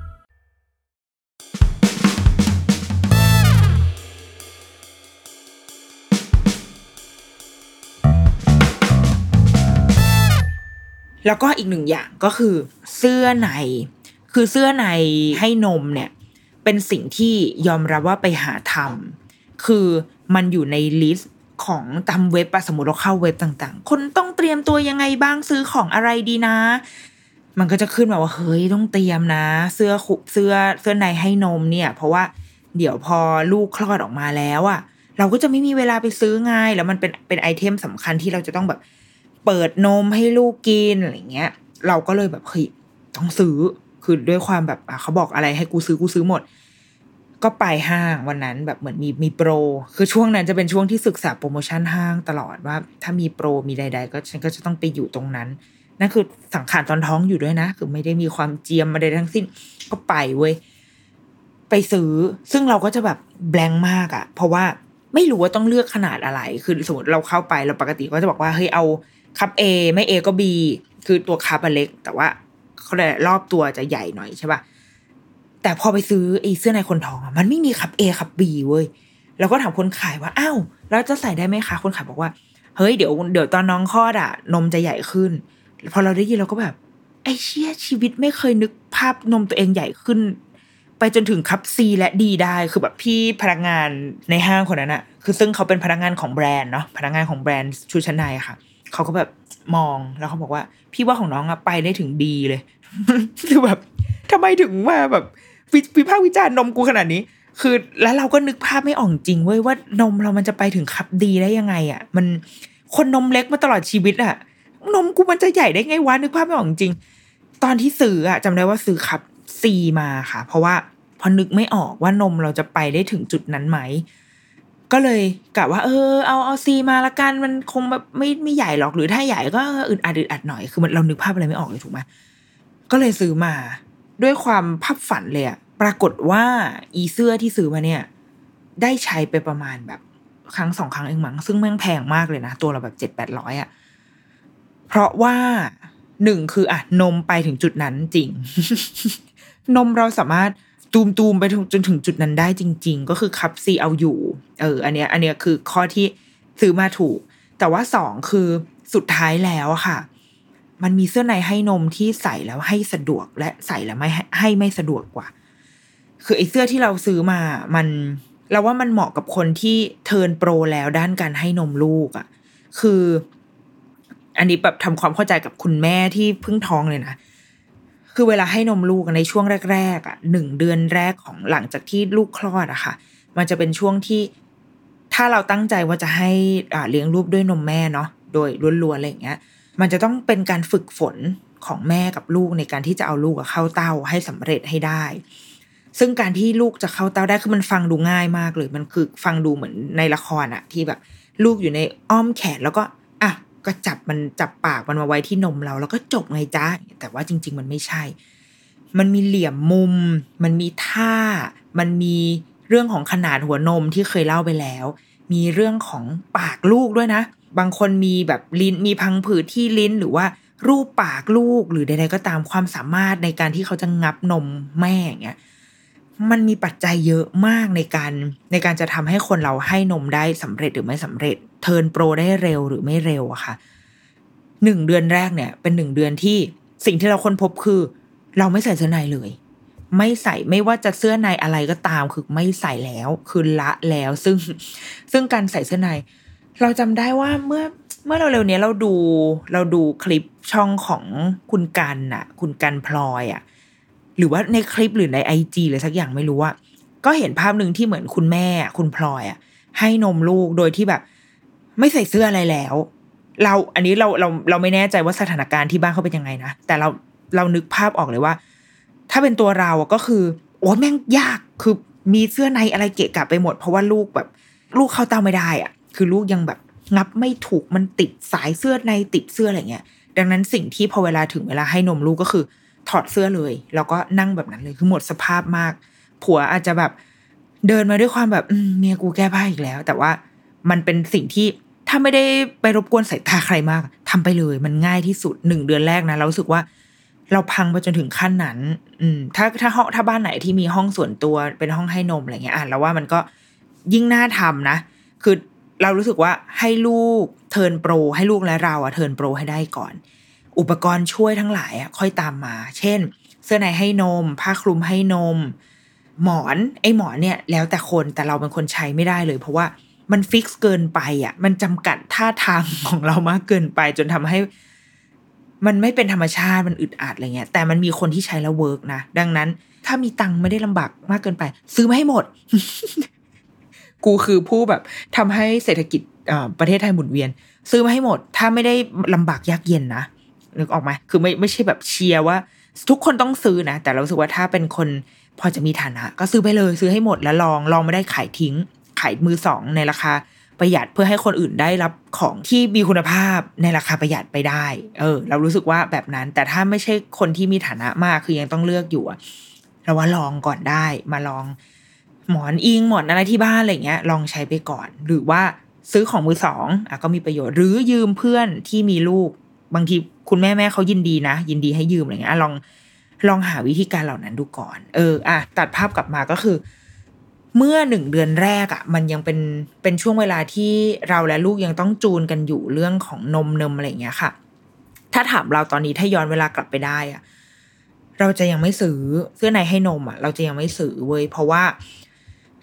[SPEAKER 1] แล้วก็อีกหนึ่งอย่างก็คือเสื้อใน คือเสื้อในให้นมเนี่ย เป็นสิ่งที่ยอมรับว่าไปหาทำคือมันอยู่ในลิสต์ของตามเว็บอะสมมติเราเข้าเว็บต่าง ๆ คนต้องเตรียมตัวยังไงบ้างซื้อของอะไรดีนะ มันก็จะขึ้นมาว่าเฮ้ยต้องเตรียมนะ เสื้อคุเสื้อเสื้อในให้นมเนี่ย เพราะว่าเดี๋ยวพอลูกคลอดออกมาแล้วอะเราก็จะไม่มีเวลาไปซื้อไงแล้วมันเป็นเป็นไอเทมสำคัญที่เราจะต้องแบบ เปิดนมให้ลูกกินอะไรเงี้ย เราก็เลยแบบเฮ้ยต้องซื้อคือด้วยความแบบเขาบอกอะไรให้กูซื้อกูซื้อหมด ก็ไปห้างวันนั้นแบบเหมือนมีมีโปร คือช่วงนั้นจะเป็นช่วงที่ศึกษาโปรโมชั่นห้างตลอดว่า ถ้ามีโปรมีใด ๆ ก็ฉันก็จะต้องไปอยู่ตรงนั้นนั่นคือสังขารตอนท้องอยู่ด้วยนะ คือไม่ได้มีความเจียมอะไรทั้งสิ้นก็ไปเว้ยไปซื้อ ซึ่งเราก็จะแบบแบงมากอะ่ะเพราะว่าไม่รู้ว่าต้องเลือกขนาดอะไร คือสมมติเราเข้าไปเราปกติก็จะบอกว่าเฮ้ยเอา คัพ A ไม่ A ก็ B คือตัวคัพอะเล็ก แต่ว่าเขาเลยรอบตัวจะใหญ่หน่อยใช่ปะแต่พอไปซื้อไอ้เสื้อในคนท้องอะมันไม่มีคัพ A คัพ B เว้ยเราก็ถามคนขายว่าอ้าวแล้วจะใส่ได้ไหมคะคนขายบอกว่าเฮ้ยเดี๋ยวเดี๋ยวตอนน้องคลอดอะนมจะใหญ่ขึ้น พอเราได้ยินเราก็แบบ ไอ้เชี่ยชีวิตไม่เคยนึกภาพนมตัวเองใหญ่ขึ้น ไปจนถึงคัพซีและดีได้คือแบบพี่พนักงานในห้างคนนั้นอะคือซึ่งเขาเป็นพนักงานของแบรนด์เนาะพนักงานของแบรนด์ชุดชั้นในค่ะเขาก็แบบมองแล้วเขาบอกว่า พี่ว่าของน้องอะไปได้ถึงดีเลยคือแบบทำไมถึงมาแบบวิพากษ์วิจารณ์นมกูขนาดนี้ คือแล้วเราก็นึกภาพไม่ออกจริงเว้ยว่านมเรามันจะไปถึงคับดีได้ยังไงอะ่ะ มันคนนมเล็กมาตลอดชีวิตอะ่ะ นมกูมันจะใหญ่ได้ไงวะนึกภาพไม่ออกจริง ตอนที่ซื้ออะจำได้ว่าซื้อคับซีมาค่ะ เพราะว่าพอนึกไม่ออกว่านมเราจะไปได้ถึงจุดนั้นไหม ก็เลยกะว่าเออเอาเอาซีมาละกันมันคงแบบไม่ไม่ใหญ่หรอกหรือถ้าใหญ่ก็อึดอัดอึดอัดหน่อยคือมันเรานึกภาพอะไรไม่ออกเลยถูกไหมก็เลยซื้อมา ด้วยความภาพฝันเลยอะปรากฏว่าอีเสื้อที่ซื้อมาเนี่ย ได้ใช้ไปประมาณแบบครั้งสองครั้งเองมั้งซึ่งแม่งแพงมากเลยนะ ตัวเราแบบเจ็ดแปดร้อยอะเพราะว่าหนึ่งคืออะนมไปถึงจุดนั้นจริง นมเราสามารถ ตูมตูมๆไปจนถึงจุดนั้นได้จริง ๆ ก็คือคับซีเอาอยู่ เออ อันเนี้ย อันเนี้ยคือข้อที่ซื้อมาถูก แต่ว่าสองคือสุดท้ายแล้วอะค่ะ มันมีเสื้อในให้นมที่ใส่แล้วให้สะดวกและใส่แล้วไม่ให้ไม่สะดวกกว่า คือไอ้เสื้อที่เราซื้อมา มันเราว่ามันเหมาะกับคนที่เทิร์นโปรแล้วด้านการให้นมลูกอะ่ะ คือ อันนี้แบบทำความเข้าใจกับคุณแม่ที่เพิ่งท้องเลยนะ คือเวลาให้นมลูกในช่วงแรกๆอะหนึ่งเดือนแรกของหลังจากที่ลูกคลอดอะค่ะ มันจะเป็นช่วงที่ ถ้าเราตั้งใจว่าจะให้อ่าเลี้ยงลูกด้วยนมแม่เนาะโดยล้วนๆอะไรอย่างเงี้ย มันจะต้องเป็นการฝึกฝนของแม่กับลูกในการที่จะเอาลูกเข้าเต้าให้สำเร็จให้ได้ ซึ่งการที่ลูกจะเข้าเต้าได้คือมันฟังดูง่ายมากเลย มันคือฟังดูเหมือนในละครอะที่แบบ ลูกอยู่ในอ้อมแขนแล้วก็ ก็จับมันจับปากมันมาไว้ที่นมเรา แล้วก็จบไงจ้าแต่ว่าจริง ๆ มันไม่ใช่ มันมีเหลี่ยมมุม มันมีท่า มันมีเรื่องของขนาดหัวนมที่เคยเล่าไปแล้ว มีเรื่องของปากลูกด้วยนะ บางคนมีแบบลิ้นมีพังผืดที่ลิ้นหรือว่ารูปปากลูกหรือใดๆก็ตามความสามารถในการที่เขาจะงับนมแม่อย่างเงี้ยมันมีปัจจัยเยอะมากในการในการจะทำให้คนเราให้นมได้สำเร็จหรือไม่สำเร็จ เทิร์นโปรได้เร็วหรือไม่เร็วอะค่ะหนึ่งเดือนแรกเนี่ย เป็นหนึ่งเดือนที่สิ่งที่เราค้นพบคือ เราไม่ใส่เสื้อในเลย ไม่ใส่ไม่ว่าจะเสื้อในอะไรก็ตามคือไม่ใส่แล้วคือละแล้ว ซึ่งซึ่งการใส่เสื้อใน เราจำได้ว่าเมื่อเมื่อเราเร็วนี้เราดูเราดูคลิปช่องของคุณกันน่ะคุณกันพลอยอะหรือว่าในคลิปหรือในไอจีหรือสักอย่างไม่รู้ว่าก็เห็นภาพหนึ่งที่เหมือนคุณแม่คุณพลอยอะให้นมลูกโดยที่แบบ ไม่ใส่เสื้ออะไรแล้ว เราอันนี้เราเราเราไม่แน่ใจว่าสถานการณ์ที่บ้านเขาเป็นยังไงนะ แต่เราเรานึกภาพออกเลยว่า ถ้าเป็นตัวเราอะก็คือ โอ้แม่งยากคือมีเสื้อในอะไรเกะกะไปหมด เพราะว่าลูกแบบ ลูกเข้าเตาไม่ได้อะ คือลูกยังแบบงับไม่ถูกมันติดสายเสื้อในติดเสื้ออะไรเงี้ย ดังนั้นสิ่งที่พอเวลาถึงเวลาให้นมลูกก็คือ ถอดเสื้อเลย แล้วก็นั่งแบบนั้นเลยคือหมดสภาพมาก ผัวอาจจะแบบเดินมาด้วยความแบบเมียกูแก้ผ้าอีกแล้ว แต่ว่า มันเป็นสิ่งที่ถ้าไม่ได้ไปรบกวนสายตาใครมากทำไปเลย มันง่ายที่สุดหนึ่งเดือนแรกนะเราสึกว่า เราพังไปจนถึงขั้นนั้น อืม ถ้าถ้าห้องถ้าบ้านไหนที่มีห้องส่วนตัวเป็นห้องให้นมอะไรเงี้ยอะเราว่ามันก็ยิ่งน่าทำนะ คือเรารู้สึกว่าให้ลูกเทิร์นโปร ให้ลูกและเราอะเทิร์นโปรให้ได้ก่อน อุปกรณ์ช่วยทั้งหลายอะค่อยตามมา เช่น เสื้อในให้นม ผ้าคลุมให้นม หมอน ไอ้หมอนเนี่ย แล้วแต่คนแต่เราเป็นคนใช้ไม่ได้เลย เพราะว่า มัน fix เกินไปอะ มันจำกัดท่าทางของเรามากเกินไป จนทำให้ มันไม่เป็นธรรมชาติมันอึดอัดอะไรเงี้ย แต่มันมีคนที่ใช้แล้ว work นะ ดังนั้น ถ้ามีตังค์ไม่ได้ลำบากมากเกินไป ซื้อมาให้หมด กูคือผู้แบบทำให้เศรษฐกิจอ่าประเทศไทยหมุนเวียน ซื้อมาให้หมด ถ้าไม่ได้ลำบากยากเย็นนะนึกออกไหมคือไม่ไม่ใช่แบบเชียร์ว่า ทุกคนต้องซื้อนะแต่เราสึกว่าถ้าเป็นคนพอจะมีฐานะ ก็ซื้อไปเลยซื้อให้หมดแล้วลองลองไม่ได้ขายทิ้ง ขายมือสองในราคาประหยัดเพื่อให้คนอื่นได้รับของที่มีคุณภาพในราคาประหยัดไปได้ เออ เรารู้สึกว่าแบบนั้น แต่ถ้าไม่ใช่คนที่มีฐานะมากคือยังต้องเลือกอยู่อะเราว่าลองก่อนได้มาลอง หมอนอิงหมอนอะไรที่บ้านอะไรเงี้ย ลองใช้ไปก่อน หรือว่าซื้อของมือสองอะก็มีประโยชน์หรือยืมเพื่อนที่มีลูก บางทีคุณแม่แม่เขายินดีนะ ยินดีให้ยืมอะไรเงี้ยลองลองหาวิธีการเหล่านั้นดูก่อน เออ อะตัดภาพกลับมาก็คือ เมื่อหนึ่งเดือนแรกอะ่ะ มันยังเป็นเป็นช่วงเวลาที่เราและลูกยังต้องจูนกันอยู่เรื่องของนมเนมอะไรอย่างเงี้ยค่ะ ถ้าถามเราตอนนี้ถ้าย้อนเวลากลับไปได้อะ่ะเราจะยังไม่ซื้อเสื้อในให้นมอะ่ะ เราจะยังไม่ซื้อเว้ยเพราะว่า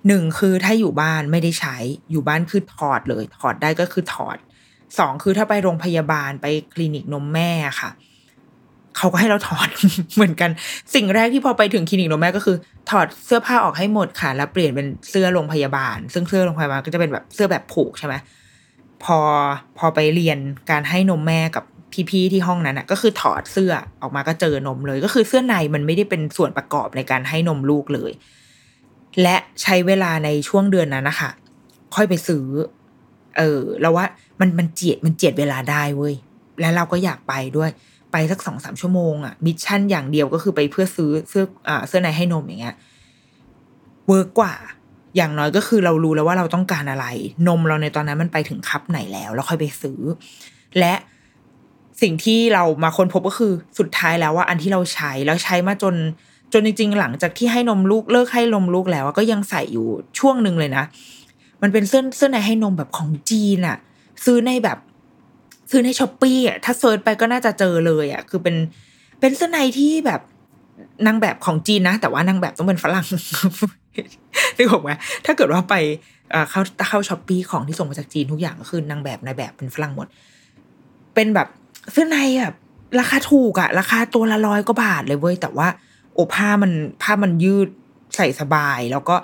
[SPEAKER 1] หนึ่งคือถ้าอยู่บ้านไม่ได้ใช้อยู่บ้านคือถอดเลย ถอดได้ก็คือถอดสองคือถ้าไปโรงพยาบาลไปคลินิกนมแม่ค่ะ เขาก็ให้เราถอดเหมือนกัน สิ่งแรกที่พอไปถึงคลินิกนมแม่ก็คือ ถอดเสื้อผ้าออกให้หมดค่ะ แล้วเปลี่ยนเป็นเสื้อโรงพยาบาล ซึ่งเสื้อโรงพยาบาลก็จะเป็นแบบเสื้อแบบผูกใช่ไหมพอพอไปเรียนการให้นมแม่กับพี่ๆที่ห้องนั้นอะ ก็คือถอดเสื้อออกมาก็เจอนมเลย ก็คือเสื้อในมันไม่ได้เป็นส่วนประกอบในการให้นมลูกเลย และใช้เวลาในช่วงเดือนนั้นนะคะค่อยไปซื้อ เออเราว่ามันมันเจียดมันเจียดเวลาได้เว้ย แล้วเราก็อยากไปด้วย ไปสักสองสามชั่วโมงอะ mission อย่างเดียวก็คือไปเพื่อซื้อเสื้ออ่าเสื้อในให้นมอย่างเงี้ย work กว่า อย่างน้อยก็คือเรารู้แล้วว่าเราต้องการอะไร นมเราในตอนนั้นมันไปถึง cup ไหนแล้ว แล้วค่อยไปซื้อ และสิ่งที่เรามาค้นพบก็คือสุดท้ายแล้วว่าอันที่เราใช้แล้วใช้มาจนจนจริงๆ หลังจากที่ให้นมลูกเลิกให้นมลูกแล้วก็ยังใส่อยู่ช่วงหนึ่งเลยนะ มันเป็นเสื้อเสื้อในให้นมแบบของจีนอะซื้อในแบบ ซื้อใน Shopee อะถ้า search ไปก็น่าจะเจอเลยอะคือเป็นเป็นเสื้อในที่แบบนางแบบของจีนนะ แต่ว่านางแบบต้องเป็นฝรั่งนึกออกไหมถ้าเกิดว่าไปเข้าเข้า Shopee ของที่ส่งมาจากจีนทุกอย่างก็คือนางแบบนายแบบเป็นฝรั่งหมด เป็นแบบเสื้อในแบบราคาถูกอะราคาตัวละร้อยกว่าบาทเลยเว้ยแต่ว่า โอผ้ามันผ้ามันยืดใส่สบาย แล้วก็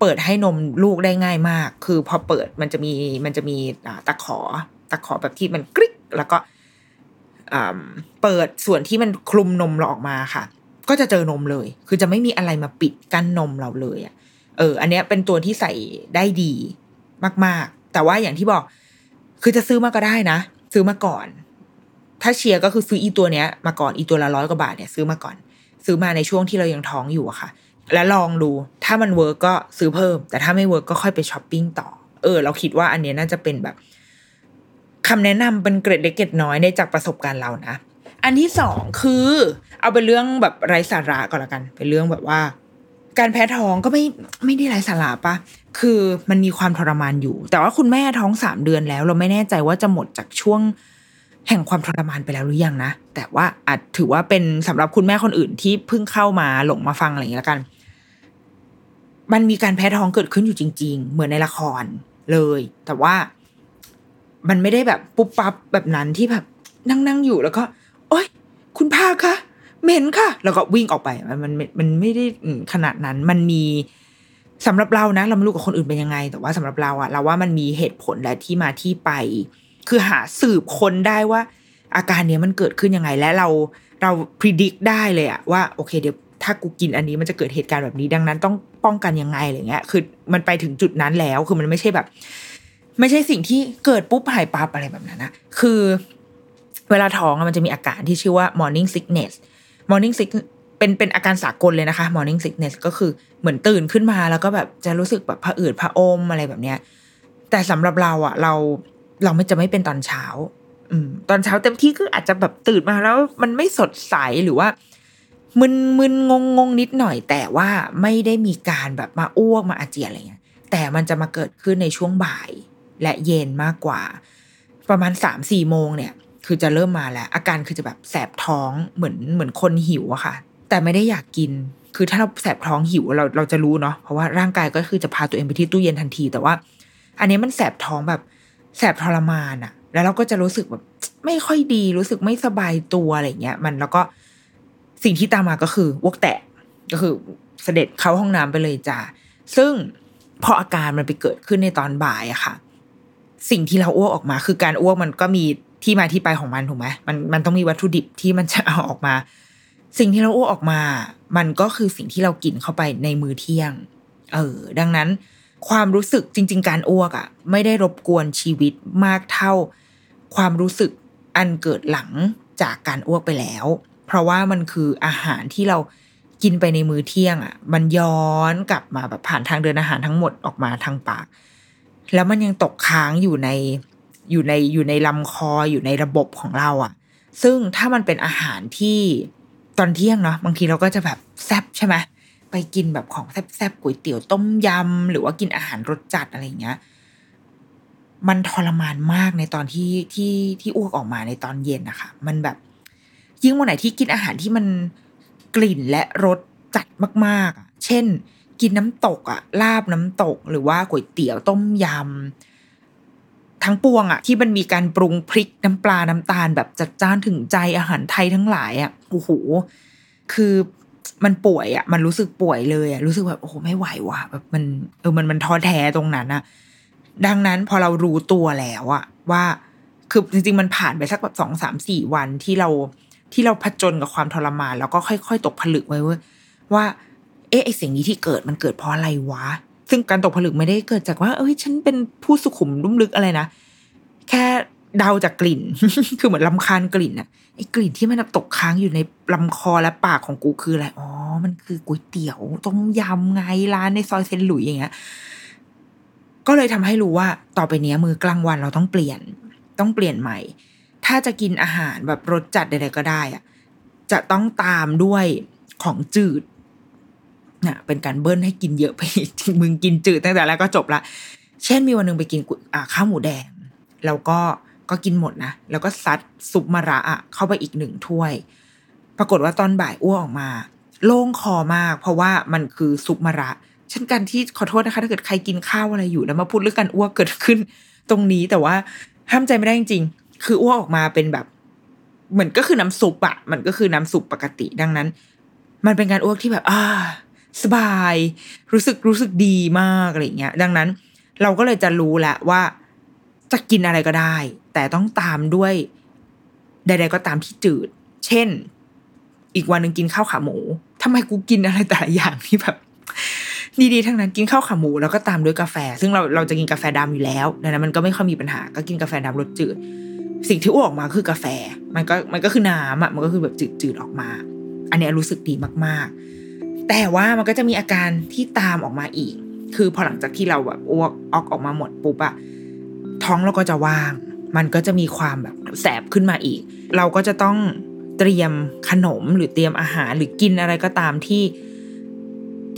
[SPEAKER 1] เปิดให้นมลูกได้ง่ายมาก คือพอเปิดมันจะมีมันจะมีตะขอ ตะขอแบบที่มันกริ๊กแล้วก็เปิดส่วนที่มันคลุมนมเราออกมาค่ะ ก็จะเจอนมเลย คือจะไม่มีอะไรมาปิดกั้นนมเราเลยอะเออ อันเนี้ยเป็นตัวที่ใส่ได้ดีมาก ๆ แต่ว่าอย่างที่บอก คือจะซื้อมาก็ได้นะ ซื้อมาก่อน ถ้าเชียร์ก็คือซื้ออีตัวเนี้ย มาก่อนอีตัวละร้อยกว่าบาทเนี่ยซื้อมาก่อน ซื้อมาในช่วงที่เรายังท้องอยู่อะค่ะ แล้วลองดู ถ้ามัน work ก็ซื้อเพิ่ม แต่ถ้าไม่ work ก็ค่อยไปช้อปปิ้งต่อ เออ เราคิดว่าอันเนี้ยน่าจะเป็นแบบ คำแนะนำเป็นเกร็ดเล็กเกร็ดน้อยในจากประสบการณ์เรานะ อันที่สองคือ เอาเป็นเรื่องแบบไร้สาระก่อนละกัน เป็นเรื่องแบบว่า การแพ้ท้องก็ไม่ไม่ได้ไร้สาระปะคือมันมีความทรมานอยู่ แต่ว่าคุณแม่ท้องสามเดือนแล้ว เราไม่แน่ใจว่าจะหมดจากช่วงแห่งความทรมานไปแล้วหรือยังนะ แต่ว่าอาจถือว่าเป็นสำหรับคุณแม่คนอื่นที่เพิ่งเข้ามาหลงมาฟังอะไรอย่างนี้แล้วกัน มันมีการแพ้ท้องเกิดขึ้นอยู่จริง ๆ เหมือนในละครเลย แต่ว่า มันไม่ได้แบบปุ๊บปั๊บแบบนั้นที่แบบนั่งนั่งอยู่แล้วก็โอ๊ย คุณพาคะเหม็นค่ะ แล้วก็วิ่งออกไป มันมันมันไม่ได้ขนาดนั้น มันมีสำหรับเรานะ เราไม่รู้กับคนอื่นเป็นยังไง แต่ว่าสำหรับเราอะเราว่ามันมีเหตุผลและที่มาที่ไป คือหาสืบคนได้ว่า อาการเนี้ยมันเกิดขึ้นยังไง และเราเราพิจิตรได้เลยอะว่าโอเคเดี๋ยวถ้ากูกินอันนี้มันจะเกิดเหตุการณ์แบบนี้ดังนั้นต้องป้องกันยังไงอะไรเงี้ย คือมันไปถึงจุดนั้นแล้วคือมันไม่ใช่แบบ ไม่ใช่สิ่งที่เกิดปุ๊บหายปั๊บอะไรแบบนั้นนะคือเวลาท้องมันจะมีอาการที่ชื่อว่า morning sickness morning sick เป็นเป็นอาการสากลเลยนะคะ morning sickness ก็คือเหมือนตื่นขึ้นมาแล้วก็แบบจะรู้สึกแบบผะอืดผะอมอะไรแบบเนี้ย แต่สำหรับเราอะ เราเราไม่จะไม่เป็นตอนเช้า อืม ตอนเช้าเต็มที่คืออาจจะแบบตื่นมาแล้วมันไม่สดใสหรือว่า มึนมึนงงงงนิดหน่อย แต่ว่าไม่ได้มีการแบบมาอ้วกมาอาเจียนอะไรเงี้ยแต่มันจะมาเกิดขึ้นในช่วงบ่าย และเย็นมากกว่า ประมาณสามสี่โมงเนี่ย คือจะเริ่มมาแล้ว อาการคือจะแบบแสบท้องเหมือนเหมือนคนหิวอะค่ะ แต่ไม่ได้อยากกิน คือถ้าเราแสบท้องหิวเราเราจะรู้เนาะเพราะว่าร่างกายก็คือจะพาตัวเองไปที่ตู้เย็นทันที แต่ว่า อันนี้มันแสบท้องแบบแสบทรมานอะแล้วเราก็จะรู้สึกแบบไม่ค่อยดีรู้สึกไม่สบายตัวอะไรเงี้ย มันแล้วก็สิ่งที่ตามมาก็คือวกแตกก็คือเสด็จเข้าห้องน้ำไปเลยจ้าซึ่งพออาการมันไปเกิดขึ้นในตอนบ่ายอะค่ะ สิ่งที่เราอ้วกออกมา คือการอ้วกมันก็มีที่มาที่ไปของมันถูกไหมมันมันต้องมีวัตถุดิบที่มันจะเอาออกมา สิ่งที่เราอ้วกออกมา มันก็คือสิ่งที่เรากินเข้าไปในมื้อเที่ยง เออ ดังนั้น ความรู้สึกจริง ๆ การอ้วกอะ่ะ ไม่ได้รบกวนชีวิตมากเท่า ความรู้สึกอันเกิดหลังจากการอ้วกไปแล้ว เพราะว่ามันคืออาหารที่เรากินไปในมื้อเที่ยงอะ่ะ มันย้อนกลับมาแบบผ่านทางเดินอาหารทั้งหมดออกมาทางปาก แล้วมันยังตกค้างอยู่ในอยู่ในอยู่ในลำคออยู่ในระบบของเราอะ่ะ ซึ่งถ้ามันเป็นอาหารที่ตอนเที่ยงเนาะบางทีเราก็จะแบบแซบใช่ไหมไปกินแบบของแซบๆก๋วยเตี๋ยวต้มยำหรือว่ากินอาหารรสจัดอะไรเงี้ย มันทรมานมากในตอนที่ที่ที่อ้วกออกมาในตอนเย็นนะคะมันแบบ ยิ่งวันไหนที่กินอาหารที่มันกลิ่นและรสจัดมากๆ เช่น กินน้ำตกอะลาบน้ำตก หรือว่าก๋วยเตี๋ยวต้มยำทั้งปวงอะที่มันมีการปรุงพริกน้ำปลาน้ำตาล แบบจัดจ้านถึงใจอาหารไทยทั้งหลายอะโอ้โหคือมันป่วยอะมันรู้สึกป่วยเลยอะรู้สึกแบบโอ้โหไม่ไหวว่ะแบบมันเออมันมันท้อแท้ตรงนั้นอะดังนั้นพอเรารู้ตัวแล้วอะว่าคือจริงๆมันผ่านไปสักแบบสองสามสี่วันที่เราที่เราผจญกับความทรมาน แล้วก็ค่อย ๆ ตกผลึกไว้ว่า เอ๊ะไอสิ่งนี้ที่เกิดมันเกิดเพราะอะไรวะ ซึ่งการตกผลึกไม่ได้เกิดจากว่า เอ้ย ฉันเป็นผู้สุขุมลุ่มลึกอะไรนะ แค่เดาจากกลิ่น คือเหมือนลำคาญกลิ่นอะไอกลิ่นที่มันตกค้างอยู่ในลำคอและปากของกูคืออะไร อ๋อ มันคือก๋วยเตี๋ยวต้มยำไงร้านในซอยเซนหลุยอย่างเงี้ย ก็เลยทำให้รู้ว่าต่อไปนี้มือกลางวันเราต้องเปลี่ยน ต้องเปลี่ยนใหม่ ถ้าจะกินอาหารแบบรสจัดใดๆก็ได้อะจะต้องตามด้วยของจืด น่ะเป็นการเบิ้ลให้กินเยอะไปมึงกินจืดตั้งแต่แรกก็จบละ เช่นมีวันหนึ่งไปกินอ่าข้าวหมูแดง แล้วก็ก็กินหมดนะ แล้วก็ซัดซุปมะระอะเข้าไปอีกหนึ่งถ้วย ปรากฏว่าตอนบ่ายอ้วกออกมา โล่งคอมาก เพราะว่ามันคือซุปมะระเช่นกันที่ขอโทษนะคะถ้าเกิดใครกินข้าวอะไรอยู่แล้วมาพูดเรื่องการอ้วกเกิดขึ้น ตรงนี้แต่ว่าห้ามใจไม่ได้จริงๆ คืออ้วกออกมาเป็นแบบเหมือนก็คือน้ำซุปอะมันก็คือน้ำซุปปกติดังนั้น มันเป็นการอ้วกที่แบบ อ่า สบาย รู้สึกรู้สึกดีมากอะไรเงี้ย ดังนั้นเราก็เลยจะรู้แหละว่าจะกินอะไรก็ได้ แต่ต้องตามด้วยใด ๆ ก็ตามที่จืด เช่น อีกวันหนึ่งกินข้าวขาหมูทำไมกูกินอะไรแต่ละอย่างที่แบบ ดีๆทั้งนั้นกินข้าวขาหมูแล้วก็ตามด้วยกาแฟ ซึ่งเราเราจะกินกาแฟดำอยู่แล้วดังนั้นมันก็ไม่ค่อยมีปัญหา ก็กินกาแฟดำรสจืด สิ่งที่อ้วกอกมาคือกาแฟ มันก็มันก็คือน้ำอะมันก็คือแบบจืดๆออกมา อันนี้รู้สึกดีมากๆ แต่ว่ามันก็จะมีอาการที่ตามออกมาอีก คือพอหลังจากที่เราแบบอ้วกออกออกมาหมดปุ๊บอะท้องเราก็จะว่าง มันก็จะมีความแบบแสบขึ้นมาอีก เราก็จะต้องเตรียมขนมหรือเตรียมอาหารหรือกินอะไรก็ตามที่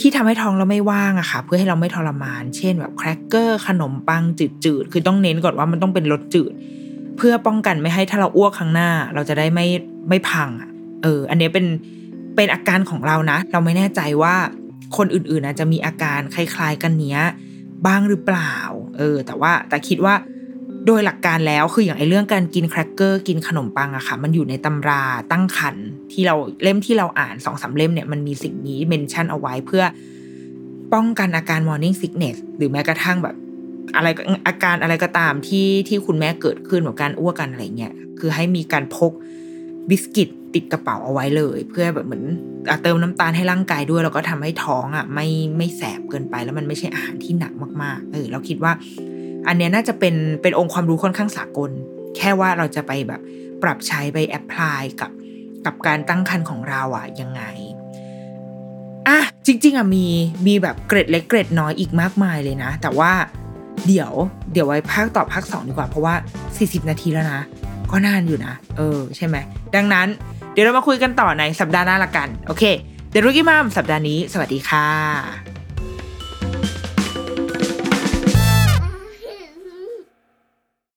[SPEAKER 1] ที่ทำให้ท้องเราไม่ว่างอะค่ะ เพื่อให้เราไม่ทรมาน เช่นแบบแครกเกอร์ขนมปังจืดๆ คือต้องเน้นก่อนว่ามันต้องเป็นรสจืด เพื่อป้องกันไม่ให้ถ้าเราอ้วกครั้งหน้า เราจะได้ไม่ไม่พังอะเออ อันนี้เป็น เป็นอาการของเรานะ เราไม่แน่ใจว่าคนอื่นๆอาจจะมีอาการคล้ายๆกันเนี้ยบ้างหรือเปล่า เออ แต่ว่าแต่คิดว่าโดยหลักการแล้วคืออย่างไอเรื่องการกินแครกเกอร์กินขนมปังอะค่ะ มันอยู่ในตำราตั้งครรภ์ที่เราเล่มที่เราอ่านสองสามเล่มเนี่ยมันมีสิ่งนี้ mention เอาไว้เพื่อป้องกันอาการ morning sickness หรือแม้กระทั่งแบบ อะไรอาการอะไรก็ตามที่ที่คุณแม่เกิดขึ้นแบบการอ้วกกันอะไรเงี้ยคือให้มีการพกบิสกิต ติดกระเป๋าเอาไว้เลย เพื่อแบบเหมือนเติมน้ำตาลให้ร่างกายด้วย แล้วก็ทำให้ท้องอะไม่ไม่แสบเกินไป แล้วมันไม่ใช่อาหารที่หนักมากๆเออเราคิดว่า อันเนี้ยน่าจะเป็นเป็นองค์ความรู้ค่อนข้างสากล แค่ว่าเราจะไปแบบปรับใช้ไป apply กับกับการตั้งครรภ์ของเราอะยังไงอะจริง ๆอะมีมีแบบเกร็ดเล็กเกร็ดน้อยอีกมากมายเลยนะ แต่ว่าเดี๋ยวเดี๋ยวไว้ภาคต่อภาคสองดีกว่าเพราะว่า 40 นาทีแล้วนะ ก็นานอยู่นะ เออ ใช่ไหม ดังนั้น เดี๋ยวเรามาคุยกันต่อในสัปดาห์หน้าละกัน โอเค เดรุกี้มามสัปดาห์นี้ สวัสดีค่ะ